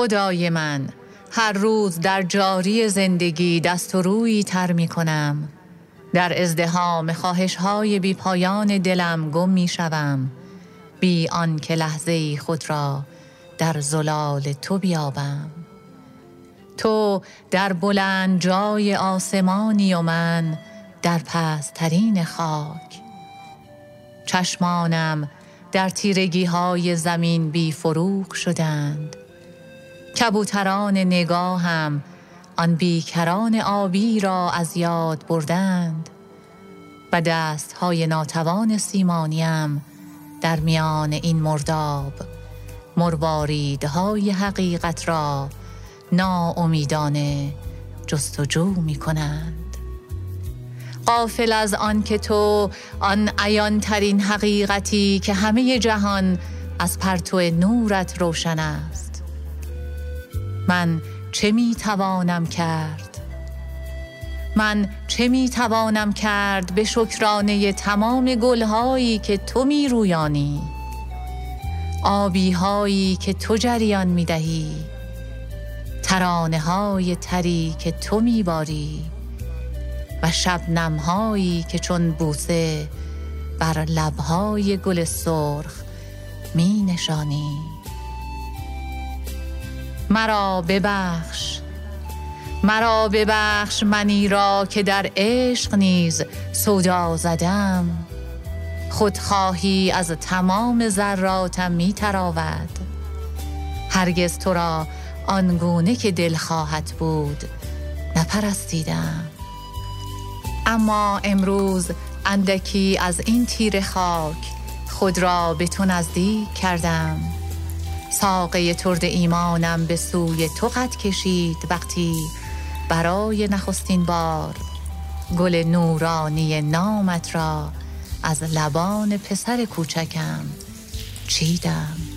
خدای من. هر روز در جاری زندگی دست و روی تر می کنم. در ازدهام خواهش های بی پایان دلم گم می شوم. بی آن که لحظه خود را در زلال تو بیابم. تو در بلند جای آسمانی و من در پسترین خاک. چشمانم در تیرگی های زمین بی فروغ شدند. کبوتران نگاهم آن بیکران آبی را از یاد بردند. و دست های ناتوان سیمانیم در میان این مرداب مرواریدهای حقیقت را ناامیدانه جستجو می کنند قافل از آن که تو آن عیان ترین حقیقتی که همه جهان از پرتو نورت روشن است. من چه می توانم کرد؟ من چه می توانم کرد به شکرانه تمام گلهایی که تو می رویانی؟ آبی هایی که تو جریان می دهی؟ ترانه های تری که تو می باری؟ و شبنم هایی که چون بوسه بر لبهای گل سرخ می نشانی؟ مرا ببخش. مرا ببخش منی را که در عشق نیز سودا زدم. خودخواهی از تمام ذراتم می تراود. هرگز تو را آنگونه که دل خواهد بود نپرستیدم. اما امروز اندکی از این تیر خاک خود را به تو نزدیک کردم. ساقه ترد ایمانم به سوی تو قد کشید وقتی برای نخستین بار گل نورانی نامت را از لبان پسر کوچکم چیدم.